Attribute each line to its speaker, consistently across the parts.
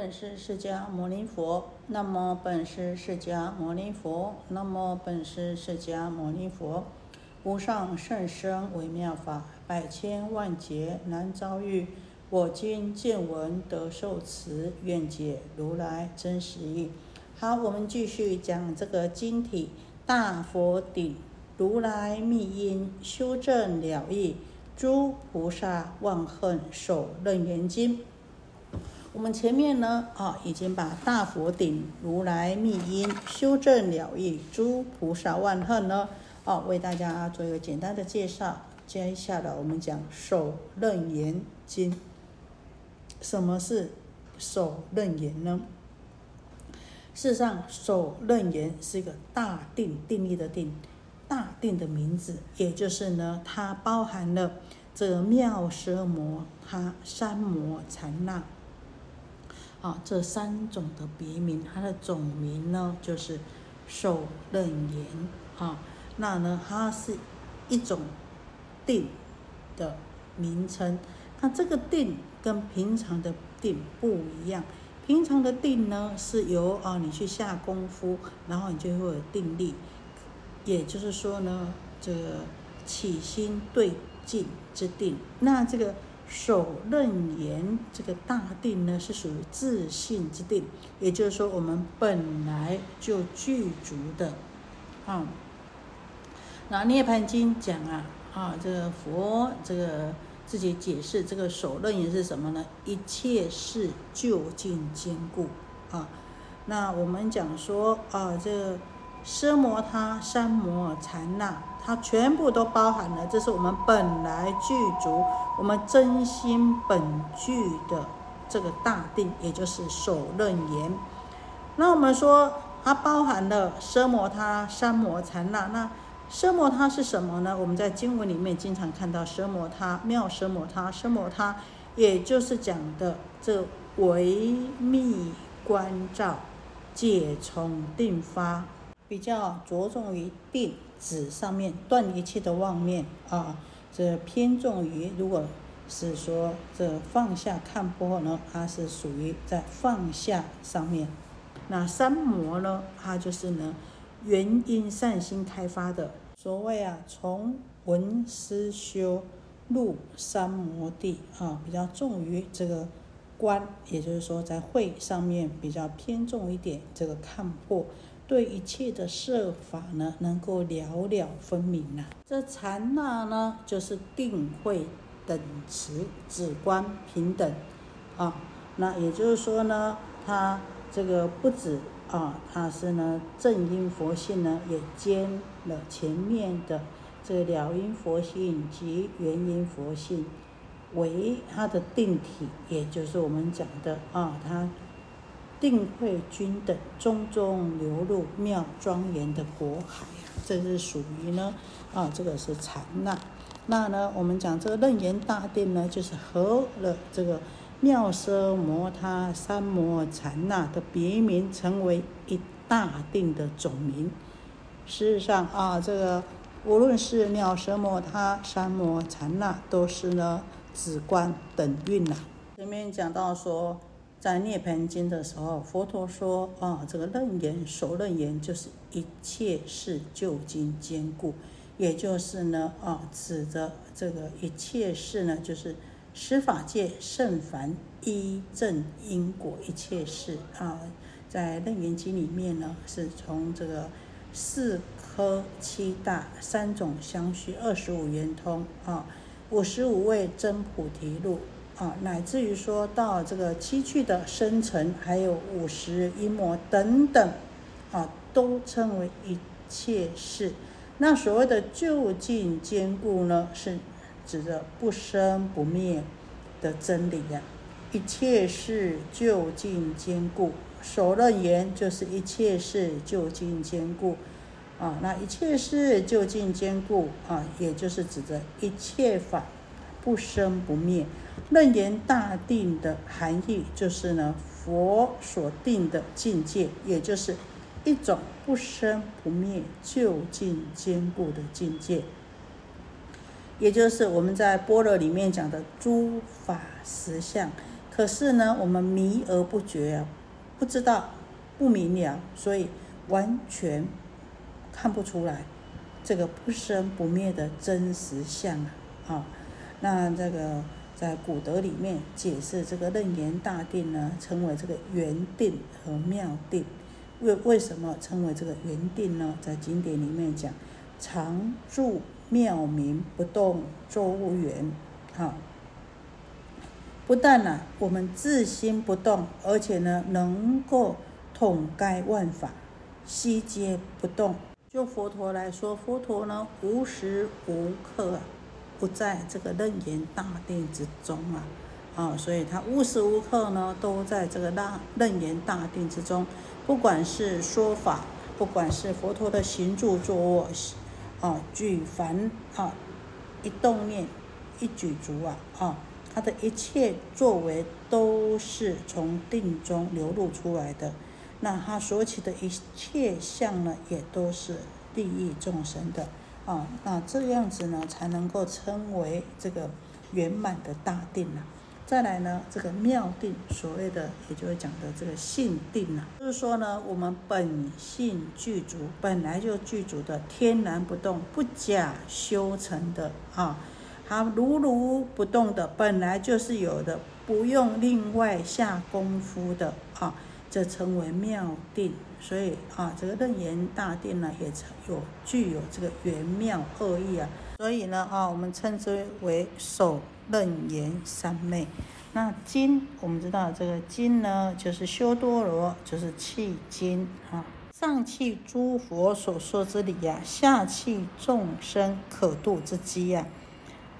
Speaker 1: 本师释迦牟尼佛。那么本师释迦牟尼佛。那么本师释迦牟尼佛。无上甚深微妙法，百千万劫难遭遇。我今见闻得受持，愿解如来真实义。好，我们继续讲这个经体大佛顶如来密因修正了义，诸菩萨万恨守楞严经。我们前面呢，啊，已经把大佛顶如来密因修正了义，诸菩萨万恨呢，啊，为大家做一个简单的介绍。接下来我们讲手楞严经。什么是手楞严呢？事实上，手楞严是一个大定定义的定，大定的名字，也就是呢，它包含了这个妙奢摩他、三摩禅那。啊，这三种的别名，它的总名呢就是守楞严啊。那呢，它是一种定的名称。那这个定跟平常的定不一样。平常的定呢，是由啊你去下功夫，然后你就会有定力。也就是说呢，这个起心对境之定。那这个。守楞严这个大定呢，是属于自信之定，也就是说，我们本来就具足的，啊。那《涅盘经》讲啊，啊，这个佛这个自己解释这个守楞严是什么呢？一切事就近坚固啊。那我们讲说啊，这个奢摩他、三摩禅那。它全部都包含了，这是我们本来具足、我们真心本具的这个大定，也就是守楞严。那我们说它包含了奢摩他、三摩禅那。那奢摩他是什么呢？我们在经文里面经常看到奢摩他、妙奢摩他、奢摩他，也就是讲的这唯密观照、解从定发，比较着重于定。指上面断一切的妄念啊，这偏重于如果是说这放下看破呢，它是属于在放下上面。那三摩呢，它就是呢原因善心开发的。所谓啊，从闻思修入三摩地啊，比较重于这个观，也就是说在会上面比较偏重一点这个看破。对一切的设法呢，能够了了分明呐。这禅那呢，就是定慧等持止观平等啊。那也就是说呢，它这个不止啊，它是呢正因佛性呢，也兼了前面的这个了因佛性及原因佛性为它的定体，也就是我们讲的啊，它。定慧均等，中中流入妙庄严的国海这是属于呢啊，这个是禅那。那呢，我们讲这个楞严大定呢，就是合了这个妙奢摩他三摩禅那的别名，成为一大定的总名。事实上啊，这个无论是妙奢摩他三摩禅那，都是呢止观等运呐。前面讲到说。在《涅盘经》的时候，佛陀说：“啊，这个楞严守楞严，就是一切事就近坚固，也就是呢，啊，指着这个一切事呢，就是十法界圣凡一正因果一切事啊。在《楞严经》里面呢，是从这个四科七大三种相续二十五圆通啊，五十五位真菩提路。”啊，乃至于说到这个七趣的生成，还有五十一魔等等，啊，都称为一切事。那所谓的就近坚固呢，是指的不生不灭的真理呀。一切事就近坚固，守楞严就是一切事就近坚固。啊，那一切事就近坚固啊，也就是指的一切法不生不灭。楞严大定的含义就是呢，佛所定的境界，也就是一种不生不灭、究竟坚固的境界，也就是我们在般若里面讲的诸法实相。可是呢，我们迷而不觉啊，不知道，不明了，所以完全看不出来这个不生不灭的真实相啊！啊，那这个在古德里面解释这个楞严大定呢，称为这个圆定和妙定。为为什么称为这个圆定呢？在经典里面讲，常住妙明不动周圆，哈。不但呢，我们自心不动，而且呢，能够统盖万法，悉皆不动。就佛陀来说，佛陀呢，无时无刻，不在这个楞严大定之中啊，啊，所以他无时无刻呢，都在这个大楞严大定之中。不管是说法，不管是佛陀的行住坐卧，啊，举凡啊，一动念，一举足啊，啊。他的一切作为都是从定中流露出来的，那他所起的一切相呢，也都是利益众生的啊。那这样子呢，才能够称为这个圆满的大定啊。再来呢，这个妙定，所谓的也就是讲的这个性定啊，就是说呢，我们本性具足，本来就具足的天然不动，不假修成的啊。它如如不动的，本来就是有的，不用另外下功夫的啊，这称为妙定。所以啊，这个楞严大定呢，也有具有这个圆妙二义啊。所以呢啊，我们称之为首楞严三昧。那经，我们知道这个经呢，就是修多罗，就是契经啊。上契诸佛所说之理呀，下契众生可度之机呀。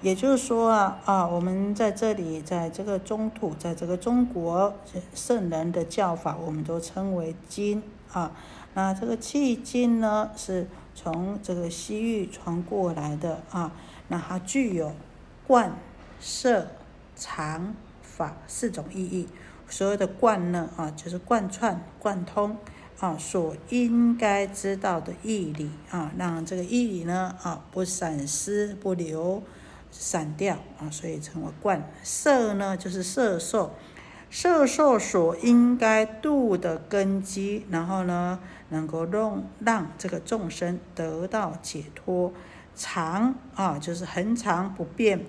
Speaker 1: 也就是说啊啊，我们在这里，在这个中土，在这个中国圣人的教法，我们都称为经啊。那这个契经呢，是从这个西域传过来的啊。那它具有贯摄藏法四种意义。所有的贯呢啊，就是贯穿贯通啊，所应该知道的义理啊，让这个义理呢啊不散失不流。散掉啊，所以称为观色呢，就是色受，色受所应该度的根基，然后呢，能够让让这个众生得到解脱。常啊，就是恒常不变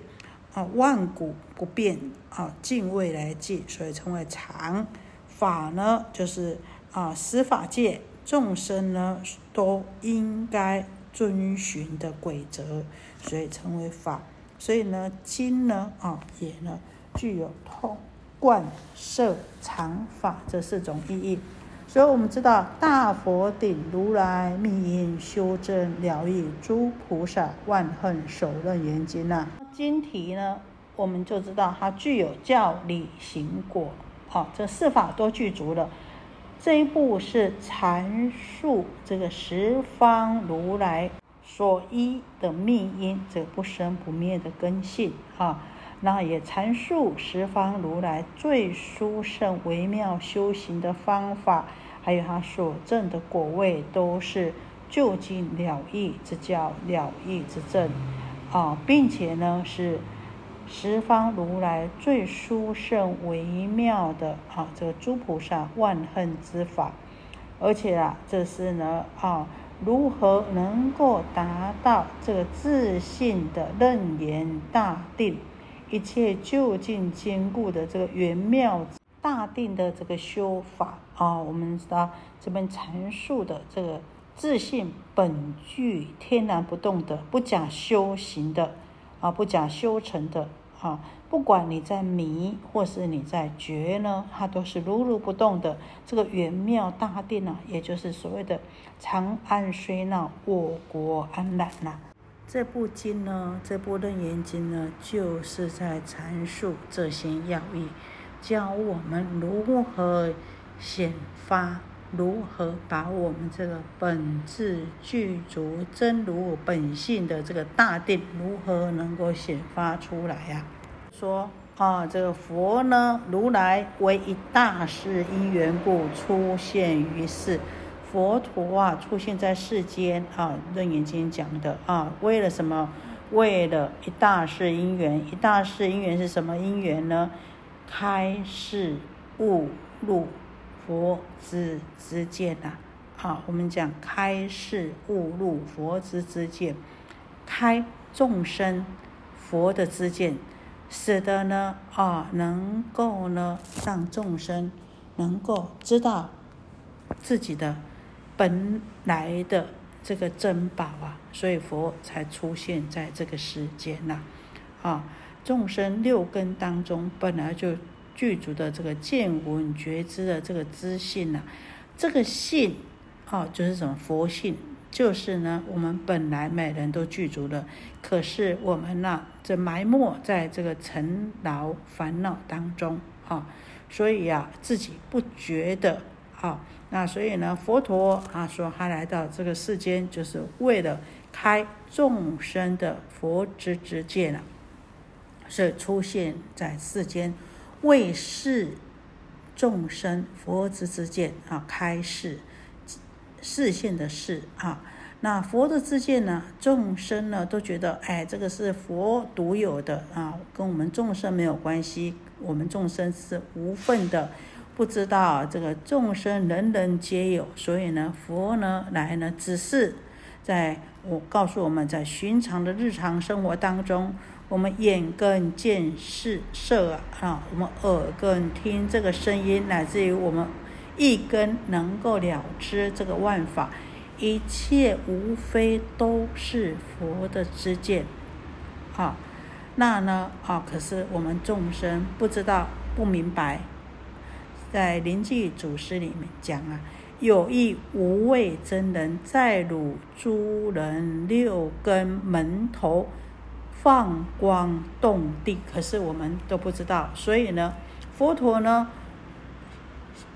Speaker 1: 啊，万古不变啊，尽未来际，所以称为常。法呢，就是啊，十法界众生呢都应该遵循的规则，所以称为法。所以呢，经呢，啊，也呢，具有通贯摄常法这四种意义。所以我们知道，大佛顶如来密因修正疗愈诸菩萨万恨手楞严经呐。经题呢，我们就知道它具有教理行果，好，这四法都具足了。这一步是阐述这个十方如来。所依的命因，则不生不灭的根性啊，那也阐述十方如来最殊胜微妙修行的方法，还有他所证的果位，都是究竟了义之教，了义之证啊，并且呢是十方如来最殊胜微妙的啊，这个诸菩萨万恨之法，而且啊，这是呢啊。如何能够达到这个自信的楞严大定，一切究竟坚固的这个圆妙大定的这个修法啊？我们知道这边阐述的这个自信本具天然不动的，不假修行的啊，不假修成的啊。不管你在迷或是你在觉呢，它都是如如不动的。这个圆妙大定呢，也就是所谓的长安虽闹，我国安然呐。这部经呢，这部楞严经呢，就是在阐述这些要义，教我们如何显发，如何把我们这个本质具足真如本性的这个大定，如何能够显发出来呀？说啊，这个佛呢，如来为一大事因缘故出现于世。佛陀啊，出现在世间啊，《楞严经》讲的啊，为了什么？为了一大事因缘。一大事因缘是什么因缘呢？开示悟入佛之之见呐。啊，我们讲开示悟入佛之之见，开众生佛的之见，使得呢啊能够呢让众生能够知道自己的本来的这个珍宝啊，所以佛才出现在这个世间呐。啊，众生六根当中本来就具足的这个见闻觉知的这个知性呐，这个性。哦，就是什么佛性，就是呢，我们本来每人都具足的，可是我们呢，这埋没在这个尘劳烦恼当中啊，所以呀，自己不觉得啊，那所以呢，佛陀啊说他来到这个世间，就是为了开众生的佛之之见啊，是出现在世间，为示众生佛之之见啊，开示。视线的视啊，那佛的自见呢？众生呢都觉得，哎，这个是佛独有的啊，跟我们众生没有关系。我们众生是无份的，不知道这个众生人人皆有，所以呢，佛呢来呢，只是在我告诉我们在寻常的日常生活当中，我们眼根见视色啊，我们耳根听这个声音，乃至于我们。一根能够了知这个万法，一切无非都是佛的知见，啊，那呢啊？可是我们众生不知道、不明白，在临济祖师里面讲啊，有意无畏真人，在汝诸人六根门头放光动地，可是我们都不知道，所以呢，佛陀呢？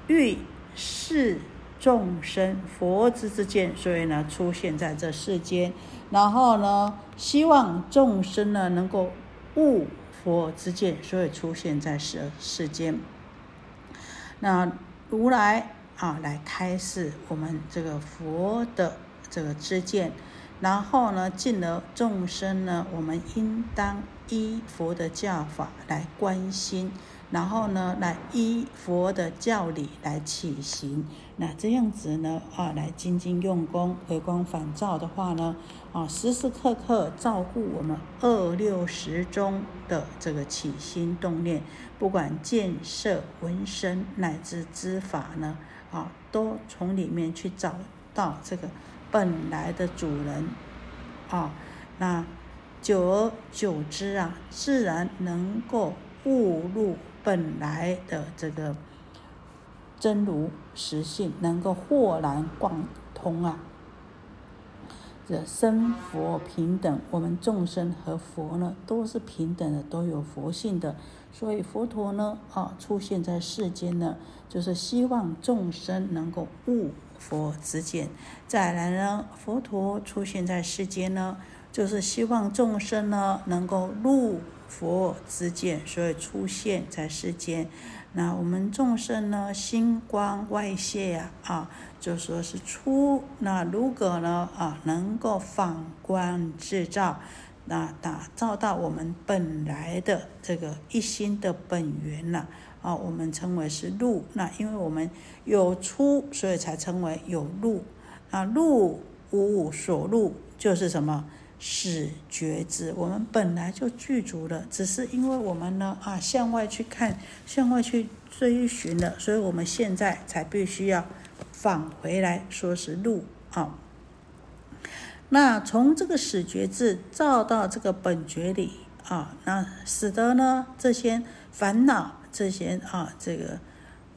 Speaker 1: 欲示众生佛之之见，所以呢出现在这世间，然后呢希望众生呢能够悟佛之见，所以出现在世世间。那如来啊来开示我们这个佛的这个知见，然后呢进而众生呢，我们应当依佛的教法来关心。然后呢，来依佛的教理来起行，那这样子呢，啊，来精进用功、回光返照的话呢，啊，时时刻刻照顾我们二六十中的这个起心动念，不管见色、闻声乃至知法呢，啊，都从里面去找到这个本来的主人，啊，那久而久之啊，自然能够悟入。本来的这个真如实性，能够豁然贯通啊！这生佛平等，我们众生和佛呢都是平等的，都有佛性的。所以佛陀呢啊出现在世间呢，就是希望众生能够悟佛之见。再来呢，佛陀出现在世间呢，就是希望众生呢能够入。佛之见，所以出现在世间。那我们众生呢，心光外泄呀，啊，就说是出。那如果呢，啊，能够反观自照，那打造到我们本来的这个一心的本源了，啊我们称为是入。那因为我们有出，所以才称为有入。那入无所入，就是什么？是觉知，我们本来就具足了，只是因为我们呢啊向外去看，向外去追寻了，所以我们现在才必须要返回来说是路啊。那从这个始觉智照到这个本觉里啊，那使得呢这些烦恼、这些啊这个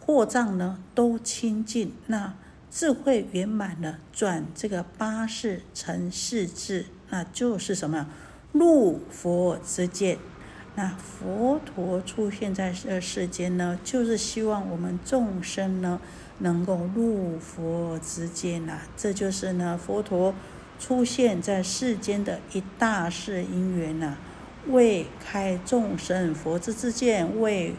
Speaker 1: 惑障呢都清净，那智慧圆满了，转这个八世成世智。那就是什么？入佛之见。那佛陀出现在这世间呢，就是希望我们众生呢能够入佛之见呐。这就是呢佛陀出现在世间的一大事因缘呐，为开众生佛之之见，为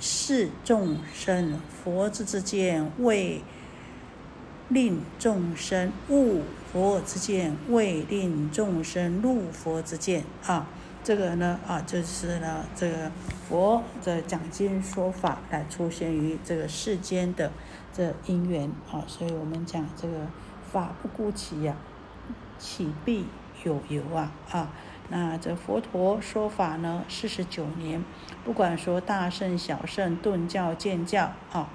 Speaker 1: 示众生佛之之见，为令众生悟。佛之见，为令众生入佛之见啊！这个呢啊，就是呢这个佛的讲经说法来出现于这个世间的这因缘啊，所以我们讲这个法不孤其呀，岂必有由啊啊。那这佛陀说法呢，四十九年，不管说大圣小圣、顿教见教啊，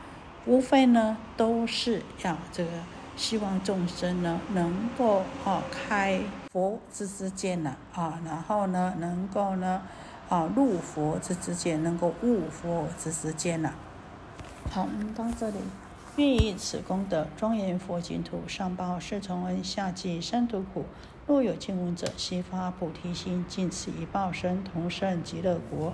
Speaker 1: 无非呢都是要这个希望众生呢能够啊开佛之之见呐啊，然后呢能够呢啊入佛之之见，能够悟佛之之见呐。好，我们到这里。愿以此功德，庄严佛净土，上报四重恩，下济三途苦。若有见闻者，悉发菩提心，尽此一报身，同生极乐国。